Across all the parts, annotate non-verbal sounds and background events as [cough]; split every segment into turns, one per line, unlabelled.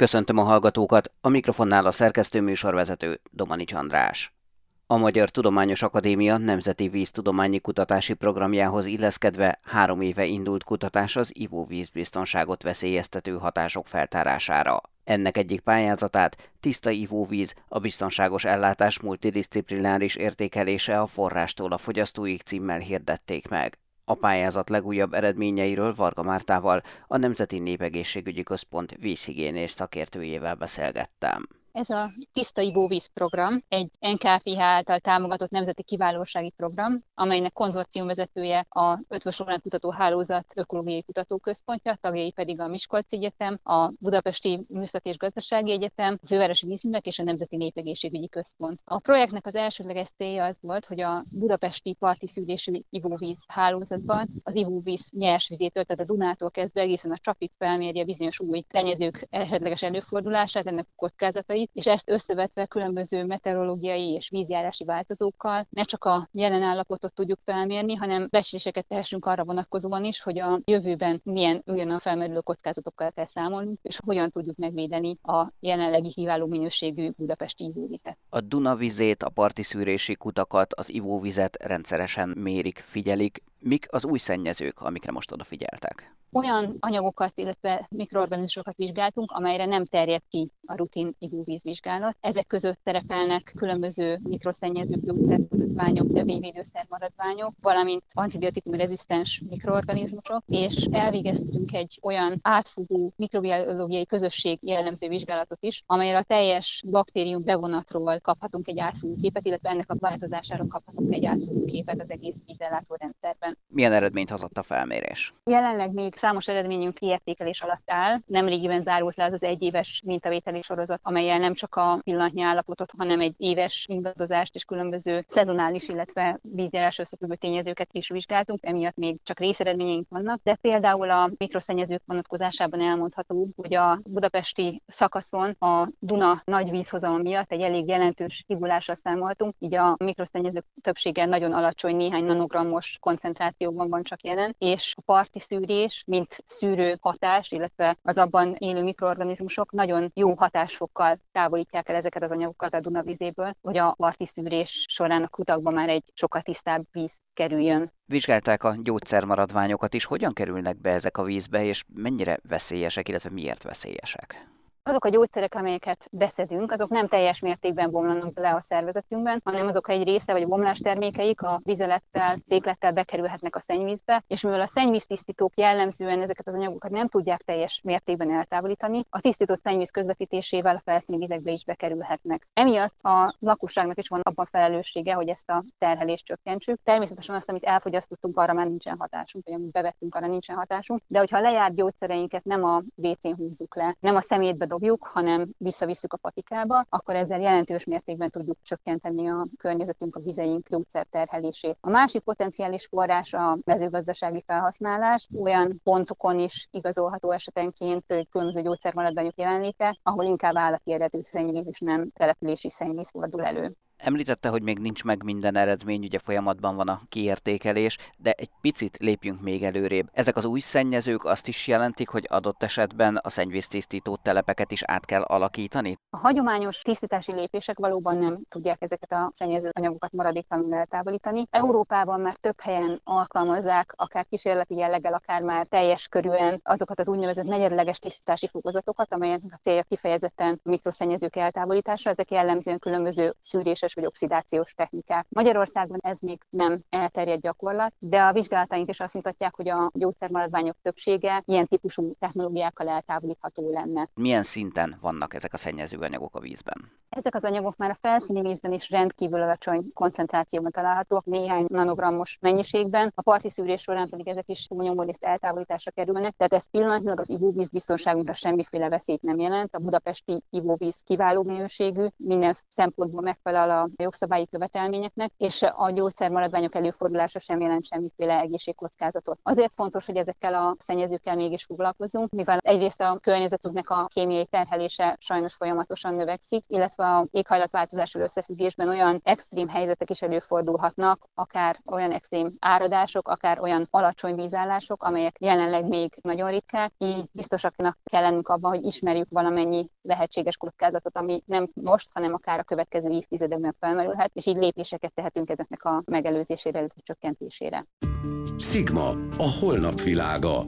Köszöntöm a hallgatókat, a mikrofonnál a szerkesztő műsorvezető Domanics András. A Magyar Tudományos Akadémia Nemzeti Víztudományi Kutatási Programjához illeszkedve három éve indult kutatás az ivóvízbiztonságot veszélyeztető hatások feltárására. Ennek egyik pályázatát Tiszta ivóvíz, a biztonságos ellátás multidisciplináris értékelése a forrástól a fogyasztóig címmel hirdették meg. A pályázat legújabb eredményeiről Varga Mártával, a Nemzeti Népegészségügyi Központ vízhigiénés szakértőjével beszélgettem.
Ez a Tiszta Ivóvíz program egy NKFIH által támogatott nemzeti kiválósági program, amelynek konzorcium vezetője a Ötvös Orrán Kutató Hálózat Ökológiai Kutatóközpontja, tagjai pedig a Miskolci Egyetem, a Budapesti Műszaki és Gazdasági Egyetem, a Fővárosi Vízművek és a Nemzeti Népegészségügyi Központ. A projektnek az elsődleges célja az volt, hogy a budapesti parti szűrésű ivóvíz hálózatban az ivóvíz nyers vizétől, tehát a Dunától kezdve egészen a csapig felmérje bizonyos új szennyezők esetleges előfordulását, ennek a adatait, és ezt összevetve különböző meteorológiai és vízjárási változókkal ne csak a jelen állapotot tudjuk felmérni, hanem becsléseket tehessünk arra vonatkozóan is, hogy a jövőben milyen újonnan felmerülő kockázatokkal kell számolnunk, és hogyan tudjuk megvédeni a jelenlegi kiváló minőségű budapesti ivóvizet.
A Duna vizét, a parti szűrési kutakat, az ivóvizet rendszeresen mérik, figyelik. Mik az új szennyezők, amikre most odafigyeltek?
olyan anyagokat, illetve mikroorganizmusokat vizsgáltunk, amelyre nem terjed ki a rutin ivóvízvizsgálat. Ezek között szerepelnek különböző mikroszennyezők, gyógyszermaradványok, növényvédőszermaradványok, valamint antibiotikum rezisztens mikroorganizmusok, és elvégeztünk egy olyan átfogó mikrobiológiai közösség jellemző vizsgálatot is, amelyre a teljes baktérium bevonatról kaphatunk egy átfogó képet, illetve ennek a változásáról kaphatunk egy átfogó képet az egész vízellátó rendszerben.
Milyen eredményt hozott a felmérés?
Jelenleg még számos eredményünk kiértékelés alatt áll. Nemrégiben zárult le az az egyéves mintavételi sorozat, amelyel nem csak a pillanatnyi állapotot, hanem egy éves ingadozást és különböző szezonális, illetve vízjárás összefüggő tényezőket is vizsgáltunk, emiatt még csak részeredményeink vannak, de például a mikroszennyezők vonatkozásában elmondható, hogy a budapesti szakaszon a Duna nagy vízhozama miatt egy elég jelentős kigulással számoltunk, így a mikroszennyezők többsége nagyon alacsony, néhány nanogrammos koncentrációban van csak jelen, és a parti szűrés mint szűrő hatás, illetve az abban élő mikroorganizmusok nagyon jó hatásfokkal távolítják el ezeket az anyagokat a Duna vizéből, hogy a parti szűrés során a kutakban már egy sokkal tisztább víz kerüljön.
Vizsgálták a gyógyszermaradványokat is, hogyan kerülnek be ezek a vízbe, és mennyire veszélyesek, illetve miért veszélyesek?
Azok a gyógyszerek, amelyeket beszedünk, azok nem teljes mértékben bomlanak le a szervezetünkben, hanem azok egy része, vagy a bomlás termékeik a vizelettel, széklettel bekerülhetnek a szennyvízbe, és mivel a szennyvíztisztítók jellemzően ezeket az anyagokat nem tudják teljes mértékben eltávolítani, a tisztított szennyvíz közvetítésével a felszíni vizekbe is bekerülhetnek. Emiatt a lakosságnak is van abban felelőssége, hogy ezt a terhelést csökkentsük. Természetesen azt, amit elfogyasztottunk, arra már nincsen hatásunk, vagy amit bevettünk, arra nincsen hatásunk, de hogyha lejárt gyógyszereinket nem a WC-n húzzuk le, nem a szemétbe dobjuk, hanem visszavisszük a patikába, akkor ezzel jelentős mértékben tudjuk csökkenteni a környezetünk, a vizeink gyógyszerterhelését. A másik potenciális forrás a mezőgazdasági felhasználás. Olyan pontokon is igazolható esetenként különböző gyógyszermaradványok jelenléte, ahol inkább állati eredetű szennyvíz és nem települési szennyvíz fordul elő.
Említette, hogy még nincs meg minden eredmény, ugye folyamatban van a kiértékelés, de egy picit lépjünk még előrébb. Ezek az új szennyezők azt is jelentik, hogy adott esetben a szennyvíztisztító telepeket is át kell alakítani?
A hagyományos tisztítási lépések valóban nem tudják ezeket a szennyező anyagokat maradéktalanul eltávolítani. Európában már több helyen alkalmazzák, akár kísérleti jelleggel, akár már teljes körűen azokat az úgynevezett negyedleges tisztítási fokozatokat, amelyeknek a célja kifejezetten mikroszennyezők eltávolítása. Ezek jellemzően különböző szűréses oxidációs vagy oxidációs technikák. Magyarországon ez még nem elterjedt gyakorlat, de a vizsgálataink is azt mutatják, hogy a gyógyszermaradványok többsége ilyen típusú technológiákkal eltávolítható lenne.
Milyen szinten vannak ezek a szennyezőanyagok a vízben?
Ezek az anyagok már a felszíni vízben is rendkívül alacsony koncentrációban találhatóak, néhány nanogrammos mennyiségben, a parti szűrés során pedig ezek is nyomórészt eltávolításra kerülnek, tehát ez pillanatnyilag az ivóvíz biztonságunkra semmiféle veszélyt nem jelent. A budapesti ivóvíz kiváló minőségű, minden szempontból megfelel a jogszabályi követelményeknek, és a gyógyszermaradványok előfordulása sem jelent semmiféle egészségkockázatot. Azért fontos, hogy ezekkel a szennyezőkkel mégis foglalkozunk, mivel egyrészt a környezetünknek a kémiai terhelése sajnos folyamatosan növekszik, illetve illetve éghajlatváltozással összefüggésben olyan extrém helyzetek is előfordulhatnak, akár olyan extrém áradások, akár olyan alacsony vízállások, amelyek jelenleg még nagyon ritkák, így biztosaknak kell lennünk abban, hogy ismerjük valamennyi lehetséges kockázatot, ami nem most, hanem akár a következő évtizedekben felmerülhet, és így lépéseket tehetünk ezeknek a megelőzésére, illetve csökkentésére.
Sigma, a holnap világa.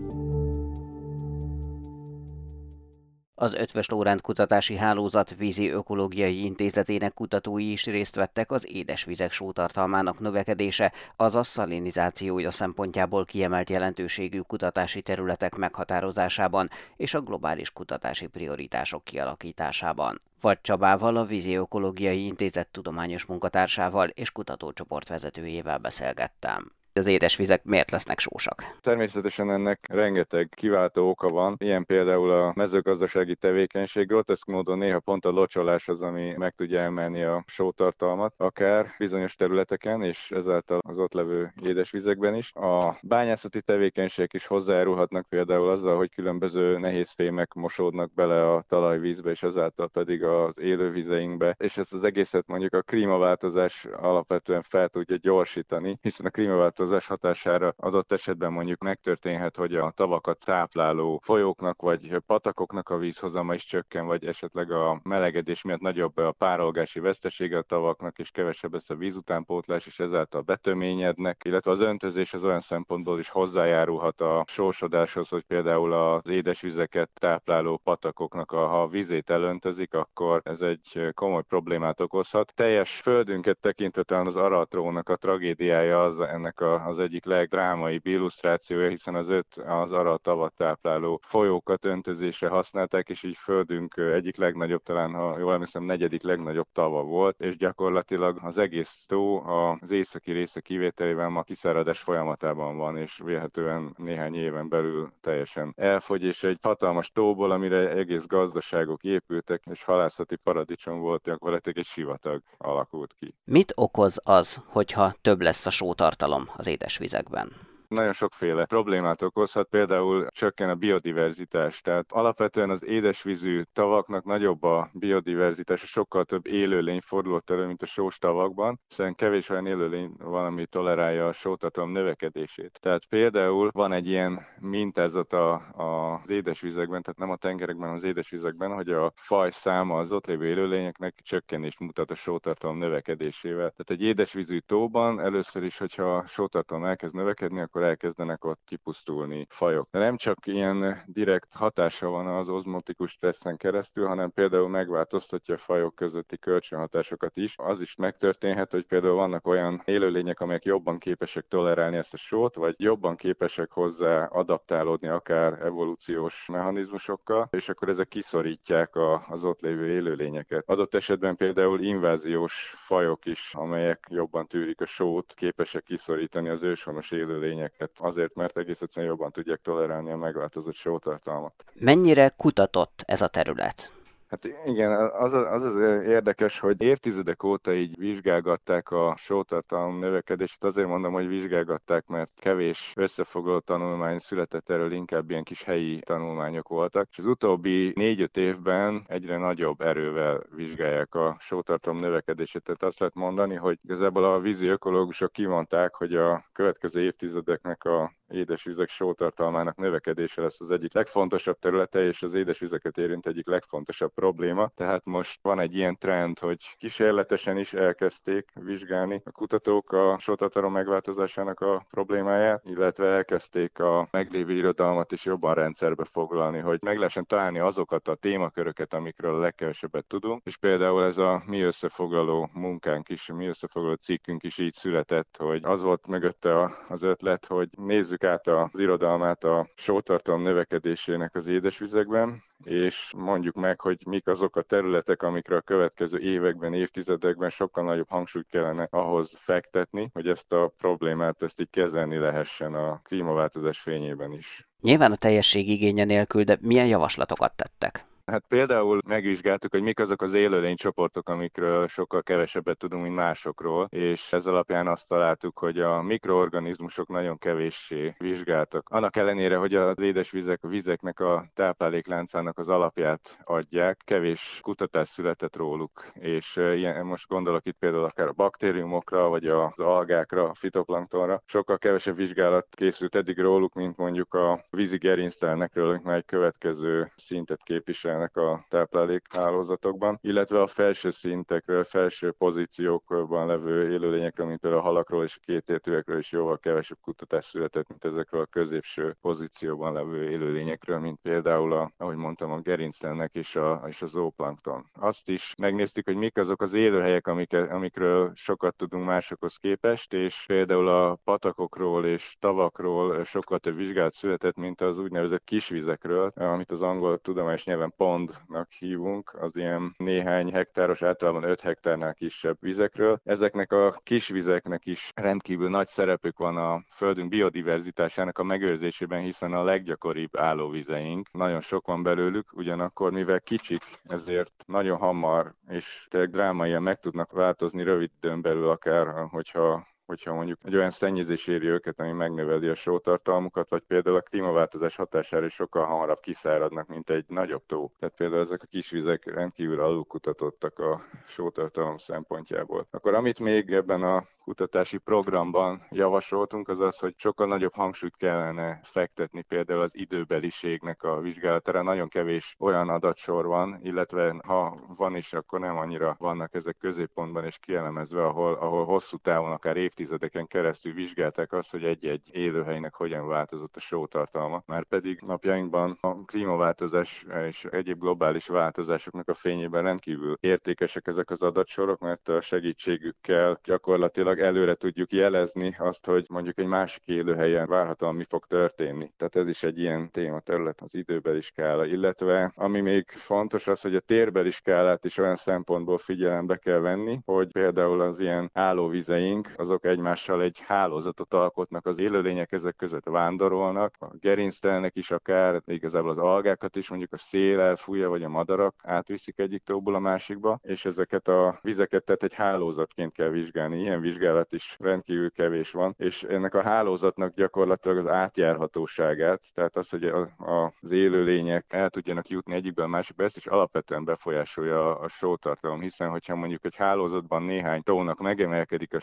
Az Ötvös Lóránt Kutatási Hálózat Vízi Ökológiai Intézetének kutatói is részt vettek az édesvizek sótartalmának növekedése, azaz szalinizációja szempontjából kiemelt jelentőségű kutatási területek meghatározásában és a globális kutatási prioritások kialakításában. Vagy Csabával, a Vízi Ökológiai Intézet tudományos munkatársával és kutatócsoport vezetőjével beszélgettem az édesvizek miért lesznek sósak?
Természetesen ennek rengeteg kiváltó oka van, ilyen például a mezőgazdasági tevékenység, groteszk módon néha pont a locsolás az, ami meg tudja emelni a sótartalmat, akár bizonyos területeken, és ezáltal az ott levő édesvizekben is. A bányászati tevékenységek is hozzájárulhatnak például azzal, hogy különböző nehéz fémek mosódnak bele a talajvízbe, és ezáltal pedig az élővizeinkbe, és ezt az egészet mondjuk a klímaváltozás alapvetően fel tudja gyorsítani, hiszen a klímaváltozás változás hatására adott esetben mondjuk megtörténhet, hogy a tavakat tápláló folyóknak vagy patakoknak a vízhozama is csökken, vagy esetleg a melegedés miatt nagyobb a párolgási vesztesége a tavaknak, és kevesebb lesz a vízutánpótlás, és ezáltal betöményednek, illetve az öntözés az olyan szempontból is hozzájárulhat a sósodáshoz, hogy például az édesvizeket tápláló patakoknak a, ha a vizét elöntözik, akkor ez egy komoly problémát okozhat. Teljes földünket tekintve talán az aratrónak a tragédiája az ennek a az egyik legdrámaibb illusztrációja, hiszen az öt az arra tavat tápláló folyókat öntözésre használták, és így földünk egyik legnagyobb, talán ha jól emlékszem, negyedik legnagyobb tava volt, és gyakorlatilag az egész tó az északi része kivételével ma kiszáradás folyamatában van, és vélhetően néhány éven belül teljesen elfogy, és egy hatalmas tóból, amire egész gazdaságok épültek, és halászati paradicsom volt, gyakorlatilag egy sivatag alakult ki.
Mit okoz az, hogyha több lesz a sótartalom az édesvizekben
nagyon sokféle problémát okozhat, például csökken a biodiverzitás. Tehát alapvetően az édesvízű tavaknak nagyobb a biodiverzitás, sokkal több élőlény fordulott elő, mint a sós tavakban, hiszen kevés olyan élőlény van, ami tolerálja a sótartalom növekedését. Tehát például van egy ilyen mintázat az édesvizekben, tehát nem a tengerekben, hanem az édesvizekben, hogy a faj száma az ott lévő élőlényeknek csökkenést mutat a sótartalom növekedésével. Tehát egy édesvízű tóban először is, hogyha a sótartalom elkezd növekedni, akkor akkor elkezdenek ott kipusztulni fajok. De nem csak ilyen direkt hatása van az ozmotikus stresszen keresztül, hanem például megváltoztatja a fajok közötti kölcsönhatásokat is. Az is megtörténhet, hogy például vannak olyan élőlények, amelyek jobban képesek tolerálni ezt a sót, vagy jobban képesek hozzá adaptálódni akár evolúciós mechanizmusokkal, és akkor ezek kiszorítják az ott lévő élőlényeket. Adott esetben például inváziós fajok is, amelyek jobban tűrik a sót, képesek kiszorítani az őshonos élőlények növényeket, azért, mert egész egyszerűen jobban tudják tolerálni a megváltozott sótartalmat.
Mennyire kutatott ez a terület?
Hát igen, az, az az érdekes, hogy évtizedek óta így vizsgálgatták a sótartalom növekedését. Azért mondom, hogy vizsgálgatták, mert kevés összefoglaló tanulmány született erről, inkább ilyen kis helyi tanulmányok voltak. És az utóbbi négy-öt évben egyre nagyobb erővel vizsgálják a sótartalom növekedését. Tehát azt lehet mondani, hogy igazából a vízi ökológusok kimondták, hogy a következő évtizedeknek a édesvizek sótartalmának növekedése lesz az egyik legfontosabb területe, és az édesvizeket érint egyik legfontosabb probléma. Tehát most van egy ilyen trend, hogy kísérletesen is elkezdték vizsgálni a kutatók a sótartalom megváltozásának a problémáját, illetve elkezdték a meglévő irodalmat is jobban rendszerbe foglalni, hogy meg lehessen találni azokat a témaköröket, amikről a legkevesebbet tudunk, és például ez a mi összefoglaló munkánk is, mi összefoglaló cikkünk is így született, hogy az volt mögötte az ötlet, hogy nézzük át az irodalmát a sótartalom növekedésének az édesvizekben, és mondjuk meg, hogy mik azok a területek, amikre a következő években, évtizedekben sokkal nagyobb hangsúlyt kellene ahhoz fektetni, hogy ezt a problémát ezt így kezelni lehessen a klímaváltozás fényében is.
Nyilván a teljesség igénye nélkül, de milyen javaslatokat tettek?
Hát például megvizsgáltuk, hogy mik azok az élőlénycsoportok, amikről sokkal kevesebbet tudunk, mint másokról, és ez alapján azt találtuk, hogy a mikroorganizmusok nagyon kevéssé vizsgáltak. Annak ellenére, hogy az édesvizek a vizeknek a táplálékláncának az alapját adják, kevés kutatás született róluk, és ilyen, most gondolok itt például akár a baktériumokra, vagy az algákra, a fitoplanktonra. Sokkal kevesebb vizsgálat készült eddig róluk, mint mondjuk a vízi gerinctelnekről, amik már egy következő szintet képviselnek a táplálékhálózatokban, illetve a felső szintekről, felső pozíciókban levő élőlényekről, mint például a halakról és a kétértőekről is jóval kevesebb kutatás született, mint ezekről a középső pozícióban levő élőlényekről, mint például, a, ahogy mondtam, a gerinctelnek és a, és a zooplankton. Azt is megnéztük, hogy mik azok az élőhelyek, amik, amikről sokat tudunk másokhoz képest, és például a patakokról és tavakról sokkal több vizsgálat született, mint az úgynevezett kisvizekről, amit az angol tudományos nyelven pondnak hívunk, az ilyen néhány hektáros, általában 5 hektárnál kisebb vizekről. Ezeknek a kisvizeknek is rendkívül nagy szerepük van a földünk biodiverzitásának a megőrzésében, hiszen a leggyakoribb állóvizeink, nagyon sok van belőlük, ugyanakkor mivel kicsik, ezért nagyon hamar és tényleg drámaian meg tudnak változni rövid időn belül, akár hogyha hogyha mondjuk egy olyan szennyezés éri őket, ami megnöveli a sótartalmukat, vagy például a klímaváltozás hatására is sokkal hamarabb kiszáradnak, mint egy nagyobb tó. Tehát például ezek a kisvizek rendkívül alulkutatottak a sótartalom szempontjából. Akkor amit még ebben a kutatási programban javasoltunk, az az, hogy sokkal nagyobb hangsúlyt kellene fektetni például az időbeliségnek a vizsgálatára. Nagyon kevés olyan adatsor van, illetve ha van is, akkor nem annyira vannak ezek középpontban és kielemezve, ahol, ahol hosszú távon, akár évtizedeken keresztül vizsgálták azt, hogy egy-egy élőhelynek hogyan változott a sótartalma. Már pedig napjainkban a klímaváltozás és egyéb globális változásoknak a fényében rendkívül értékesek ezek az adatsorok, mert a segítségükkel gyakorlatilag előre tudjuk jelezni azt, hogy mondjuk egy másik élőhelyen várhatóan mi fog történni. Tehát ez is egy ilyen téma terület, az időbeli skála. Illetve ami még fontos az, hogy a térbeli skálát is olyan szempontból figyelembe kell venni, hogy például az ilyen állóvizeink, azok egymással egy hálózatot alkotnak, az élőlények ezek között vándorolnak, a gerinctelnek is akár, igazából az algákat is mondjuk a szél elfújja, vagy a madarak átviszik egyik tóból a másikba, és ezeket a vizeket tehát egy hálózatként kell vizsgálni. Ilyen vizsgálat is rendkívül kevés van, és ennek a hálózatnak gyakorlatilag az átjárhatóságát, tehát az, hogy a, a, az élőlények el tudjanak jutni egyikből a másikba, ezt is alapvetően befolyásolja a, a sótartalom, hiszen hogyha mondjuk egy hálózatban néhány tónak megemelkedik a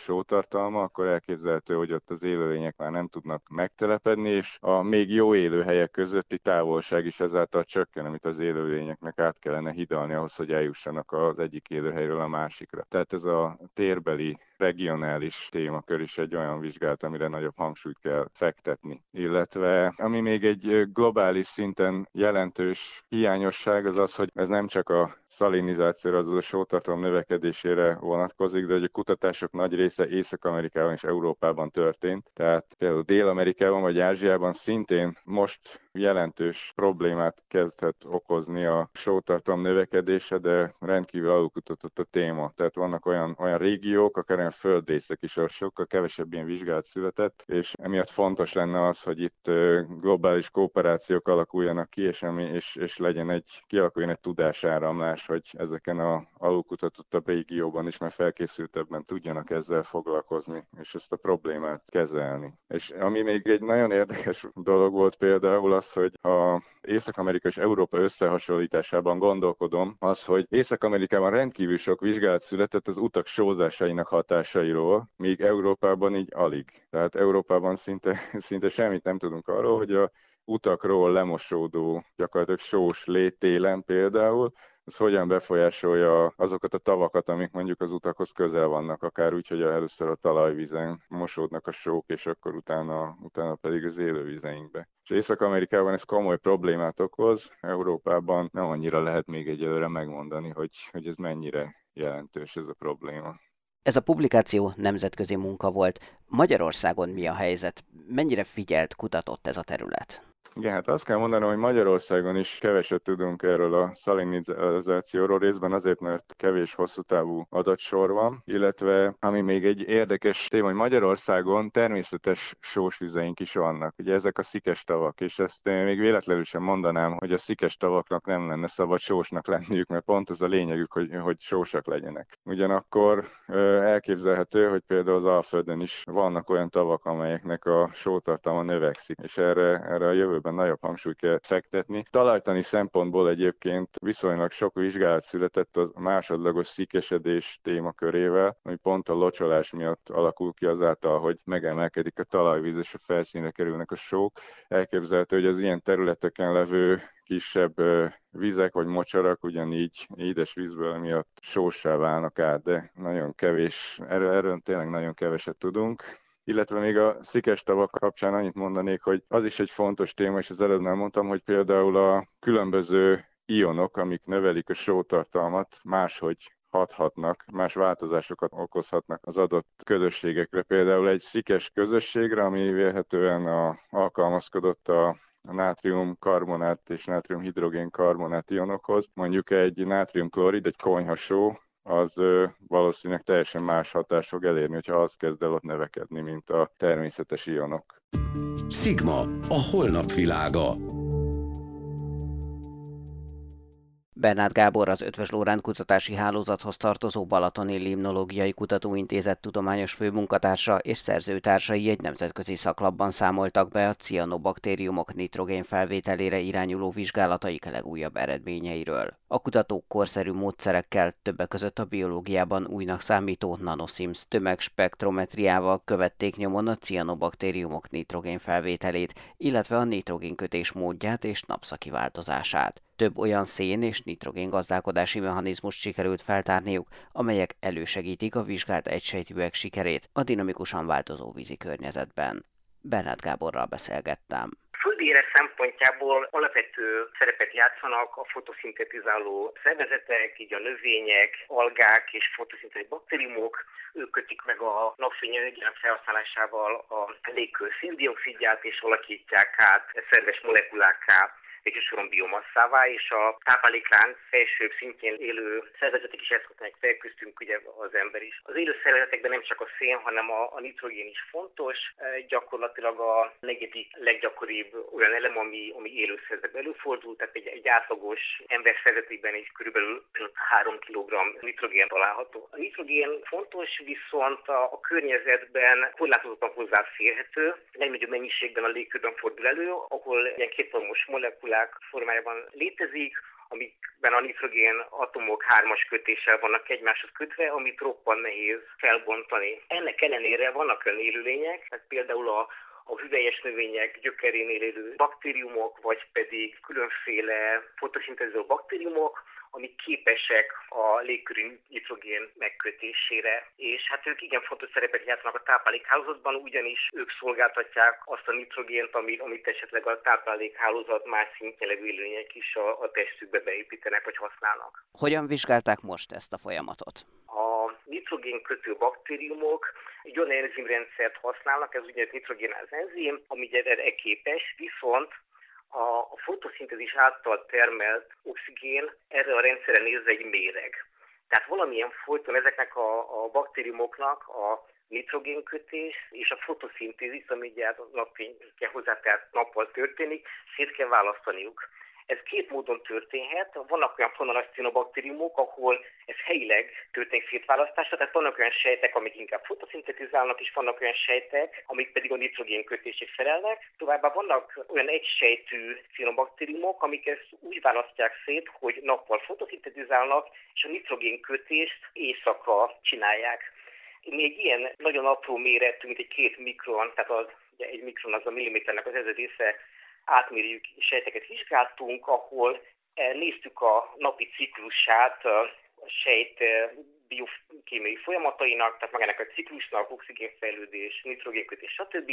sótartalma, akkor elképzelhető, hogy ott az élőlények már nem tudnak megtelepedni, és a még jó élőhelyek közötti távolság is ezáltal csökken, amit az élőlényeknek át kellene hidalni ahhoz, hogy eljussanak az egyik élőhelyről a másikra. Tehát ez a térbeli regionális témakör is egy olyan vizsgálat, amire nagyobb hangsúlyt kell fektetni. Illetve ami még egy globális szinten jelentős hiányosság az az, hogy ez nem csak a szalinizációra, azaz a sótartalom növekedésére vonatkozik, de hogy a kutatások nagy része Észak-Amerikában és Európában történt. Tehát például Dél-Amerikában vagy Ázsiában szintén most jelentős problémát kezdhet okozni a sótartalom növekedése, de rendkívül alulkutatott a téma. Tehát vannak olyan, olyan régiók, akár olyan földrészek is, ahol sokkal kevesebb ilyen vizsgálat született, és emiatt fontos lenne az, hogy itt globális kooperációk alakuljanak ki, és, ami, és, és legyen egy, kialakuljon egy tudásáramlás, hogy ezeken a alulkutatottabb régióban is már felkészültebben tudjanak ezzel foglalkozni, és ezt a problémát kezelni. És ami még egy nagyon érdekes dolog volt például az, hogy a Észak-Amerika és Európa összehasonlításában gondolkodom, az, hogy Észak-Amerikában rendkívül sok vizsgálat született az utak sózásainak hatásairól, míg Európában így alig. Tehát Európában szinte, [laughs] szinte semmit nem tudunk arról, hogy a utakról lemosódó, gyakorlatilag sós léttélen például, ez hogyan befolyásolja azokat a tavakat, amik mondjuk az utakhoz közel vannak, akár úgy, hogy először a talajvízen mosódnak a sók, és akkor utána, utána pedig az élővizeinkbe. És Észak-Amerikában ez komoly problémát okoz, Európában nem annyira lehet még egyelőre megmondani, hogy, hogy ez mennyire jelentős ez a probléma.
Ez a publikáció nemzetközi munka volt. Magyarországon mi a helyzet? Mennyire figyelt, kutatott ez a terület?
Igen, hát azt kell mondanom, hogy Magyarországon is keveset tudunk erről a szalinizációról, részben azért, mert kevés hosszú távú adatsor van, illetve ami még egy érdekes téma, hogy Magyarországon természetes sósvizeink is vannak. Ugye ezek a szikes tavak, és ezt még véletlenül sem mondanám, hogy a szikes tavaknak nem lenne szabad sósnak lenniük, mert pont az a lényegük, hogy, hogy sósak legyenek. Ugyanakkor elképzelhető, hogy például az Alföldön is vannak olyan tavak, amelyeknek a sótartalma növekszik, és erre, erre a jövőben nagyobb hangsúlyt kell fektetni. Talajtani szempontból egyébként viszonylag sok vizsgálat született a másodlagos szíkesedés témakörével, ami pont a locsolás miatt alakul ki azáltal, hogy megemelkedik a talajvíz és a felszínre kerülnek a sók. Elképzelhető, hogy az ilyen területeken levő kisebb vizek vagy mocsarak ugyanígy édes vízből miatt sósá válnak át, de nagyon kevés, erről, erről tényleg nagyon keveset tudunk illetve még a szikes tavak kapcsán annyit mondanék, hogy az is egy fontos téma, és az előbb nem mondtam, hogy például a különböző ionok, amik növelik a sótartalmat, máshogy hathatnak, más változásokat okozhatnak az adott közösségekre. Például egy szikes közösségre, ami vélhetően a, alkalmazkodott a a nátrium karbonát és nátrium hidrogén karbonát ionokhoz. Mondjuk egy nátrium klorid, egy konyhasó, az valószínűleg teljesen más hatást fog elérni, hogyha az kezd el ott növekedni, mint a természetes ionok.
Sigma, a holnap világa.
Bernát Gábor az Ötvös Lórán Kutatási Hálózathoz tartozó Balatoni Limnológiai Kutatóintézet tudományos főmunkatársa és szerzőtársai egy nemzetközi szaklapban számoltak be a cianobaktériumok nitrogén felvételére irányuló vizsgálataik legújabb eredményeiről. A kutatók korszerű módszerekkel többek között a biológiában újnak számító nanosims tömegspektrometriával követték nyomon a cianobaktériumok nitrogén felvételét, illetve a nitrogénkötés módját és napszaki változását. Több olyan szén és nitrogén gazdálkodási mechanizmust sikerült feltárniuk, amelyek elősegítik a vizsgált egysejtűek sikerét a dinamikusan változó vízi környezetben. Bernát Gáborral beszélgettem.
Földi élet szempontjából alapvető szerepet játszanak a fotoszintetizáló szervezetek, így a növények, algák és fotoszintetizáló baktériumok. Ők kötik meg a napfény energiák felhasználásával a légkör széndiokszidját és alakítják át szerves molekulákká végső soron biomasszává, és a tápláléklánc felsőbb szintjén élő szervezetek is ezt használják fel, köztünk ugye az ember is. Az élő szervezetekben nem csak a szén, hanem a, a nitrogén is fontos. E, gyakorlatilag a negyedik leggyakoribb olyan elem, ami, ami élő szervezetben előfordul, tehát egy, egy átlagos ember szervezetében is körülbelül 3 kg nitrogén található. A nitrogén fontos, viszont a, a környezetben korlátozottan hozzáférhető, legnagyobb mennyiségben a légkörben fordul elő, ahol ilyen kétformos molekulák formájában létezik, amikben a nitrogén atomok hármas kötéssel vannak egymáshoz kötve, amit roppant nehéz felbontani. Ennek ellenére vannak olyan élőlények, tehát például a a hüvelyes növények gyökerénél élő baktériumok, vagy pedig különféle fotoszintetizáló baktériumok, amik képesek a légkörű nitrogén megkötésére. És hát ők igen fontos szerepet játszanak a táplálékhálózatban, ugyanis ők szolgáltatják azt a nitrogént, amit, amit esetleg a táplálékhálózat más szintje levő élőnyek is a, a testükbe beépítenek vagy használnak.
Hogyan vizsgálták most ezt a folyamatot?
A nitrogén kötő baktériumok egy olyan enzimrendszert használnak, ez ugye nitrogénáz enzim, ami erre képes, viszont a, fotoszintézis által termelt oxigén erre a rendszerre nézve egy méreg. Tehát valamilyen folyton ezeknek a, a baktériumoknak a nitrogénkötés és a fotoszintézis, ami ugye a napfénykel hozzá, tehát nappal történik, szét kell választaniuk. Ez két módon történhet. Vannak olyan fonalaszcinobaktériumok, ahol ez helyileg történik szétválasztásra, tehát vannak olyan sejtek, amik inkább fotoszintetizálnak, és vannak olyan sejtek, amik pedig a nitrogén kötését felelnek. Továbbá vannak olyan egysejtű cinobaktériumok, amik ezt úgy választják szét, hogy nappal fotoszintetizálnak, és a nitrogén kötést éjszaka csinálják. Mi egy ilyen nagyon apró méretű, mint egy két mikron, tehát az, egy mikron az a milliméternek az ezer átmérjük sejteket vizsgáltunk, ahol eh, néztük a napi ciklusát a sejt eh, biokémiai folyamatainak, tehát magának a ciklusnak, oxigénfejlődés, nitrogénkötés, stb.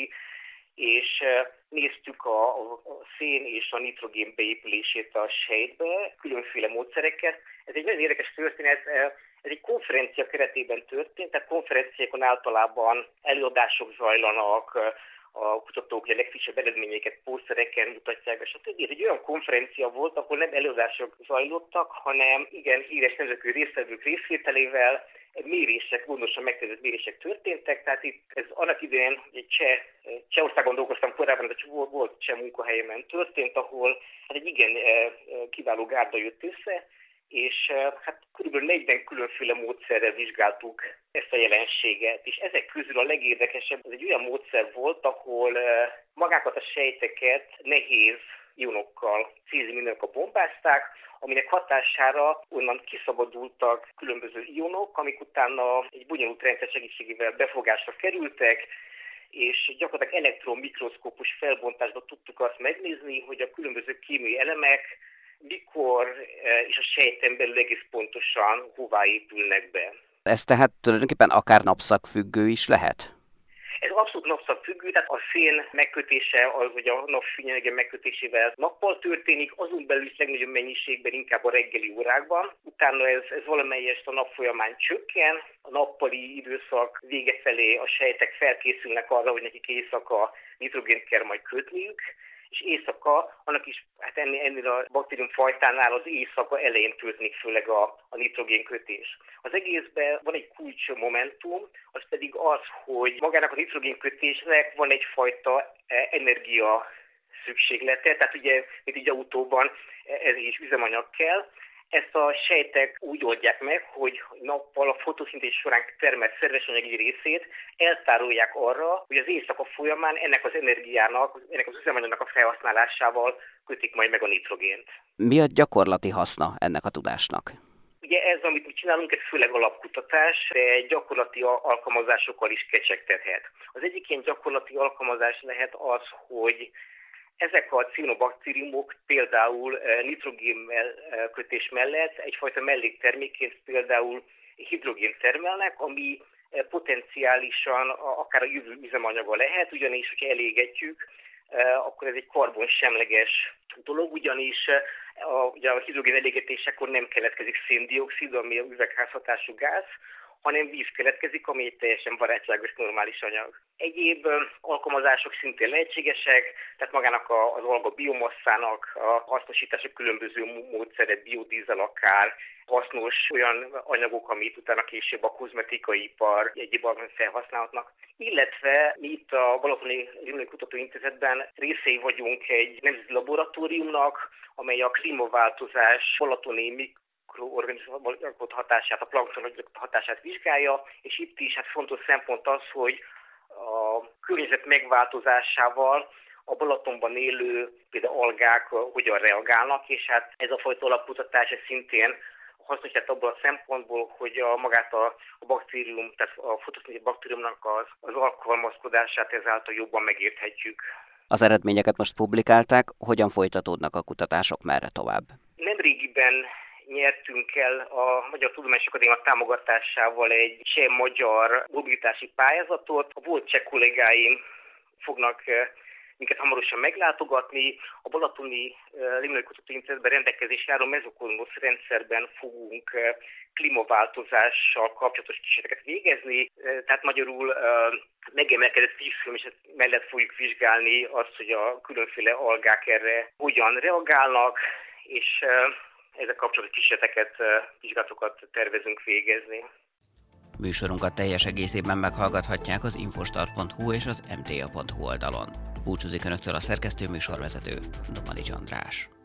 És eh, néztük a, a szén és a nitrogén beépülését a sejtbe különféle módszerekkel. Ez egy nagyon érdekes történet, ez egy konferencia keretében történt, tehát konferenciákon általában előadások zajlanak, a kutatók a legfrissebb eredményeket pószereken mutatják be, stb. Ez egy olyan konferencia volt, ahol nem előadások zajlottak, hanem igen, híres nemzetközi résztvevők részvételével mérések, gondosan megtervezett mérések történtek, tehát itt ez annak idején egy cseh, Csehországon dolgoztam korábban, de volt, volt cseh munkahelyemen történt, ahol hát egy igen kiváló gárda jött össze, és hát kb. 40 különféle módszerrel vizsgáltuk ezt a jelenséget, és ezek közül a legérdekesebb az egy olyan módszer volt, ahol magákat a sejteket nehéz ionokkal, céziminokkal bombázták, aminek hatására onnan kiszabadultak különböző ionok, amik utána egy bonyolult rendszer segítségével befogásra kerültek, és gyakorlatilag elektron-mikroszkópus felbontásban tudtuk azt megnézni, hogy a különböző kémiai elemek mikor eh, és a sejten belül egész pontosan hová épülnek be.
Ez tehát tulajdonképpen akár napszak függő is lehet?
Ez abszolút napszak függő, tehát a szén megkötése, az, hogy a napfényenergia megkötésével nappal történik, azon belül is legnagyobb mennyiségben inkább a reggeli órákban. Utána ez, ez valamelyest a nap folyamán csökken, a nappali időszak vége felé a sejtek felkészülnek arra, hogy nekik éjszaka nitrogént kell majd kötniük, és éjszaka, annak is, hát ennél, ennél a baktérium fajtánál az éjszaka elején történik főleg a, a nitrogénkötés. Az egészben van egy kulcs momentum, az pedig az, hogy magának a nitrogénkötésnek van egyfajta e, energia szükséglete, tehát ugye, mint egy autóban ez is üzemanyag kell, ezt a sejtek úgy oldják meg, hogy nappal a fotoszintéz során termelt szerves anyag egy részét eltárolják arra, hogy az éjszaka folyamán ennek az energiának, ennek az üzemanyagnak a felhasználásával kötik majd meg a nitrogént.
Mi a gyakorlati haszna ennek a tudásnak?
Ugye ez, amit mi csinálunk, ez főleg alapkutatás, de gyakorlati alkalmazásokkal is kecsegtethet. Az egyik ilyen gyakorlati alkalmazás lehet az, hogy ezek a cianobaktériumok például eh, nitrogén eh, kötés mellett egyfajta melléktermékként például hidrogén termelnek, ami eh, potenciálisan akár a jövő üzemanyaga lehet, ugyanis, hogyha elégetjük, akkor ez egy karbon semleges dolog, ugyanis a, ugye a hidrogén elégetésekor nem keletkezik széndiokszid, ami a üvegházhatású gáz, hanem víz keletkezik, ami egy teljesen barátságos, normális anyag. Egyéb alkalmazások szintén lehetségesek, tehát magának az alga biomasszának a hasznosítása különböző módszerek, biodízel akár, hasznos olyan anyagok, amit utána később a kozmetikai ipar egyéb felhasználhatnak. Illetve mi itt a Balatoni Rimlői Kutatóintézetben részei vagyunk egy nemzeti laboratóriumnak, amely a klímaváltozás balatoni mikroorganizmusok hatását, a plankton hatását vizsgálja, és itt is hát fontos szempont az, hogy a környezet megváltozásával a Balatonban élő például algák hogyan reagálnak, és hát ez a fajta alapkutatás szintén hasznos lett abból a szempontból, hogy a, magát a, a baktérium, tehát a fotoszintézis baktériumnak az, az alkalmazkodását ezáltal jobban megérthetjük.
Az eredményeket most publikálták, hogyan folytatódnak a kutatások, merre tovább?
Nemrégiben nyertünk el a Magyar Tudományos Akadémia támogatásával egy cseh magyar mobilitási pályázatot. A volt cseh kollégáim fognak eh, minket hamarosan meglátogatni. A Balatoni uh, Limnai Kutatóintézetben rendelkezésre álló mezokolmosz rendszerben fogunk uh, klímaváltozással kapcsolatos kísérleteket végezni. Tehát magyarul megemelkedett és mellett fogjuk vizsgálni azt, hogy a különféle algák erre hogyan reagálnak, és ezzel kapcsolatos kísérleteket, vizsgálatokat tervezünk végezni.
Műsorunkat teljes egészében meghallgathatják az infostart.hu és az mta.hu oldalon. Búcsúzik Önöktől a szerkesztő műsorvezető, Domani András.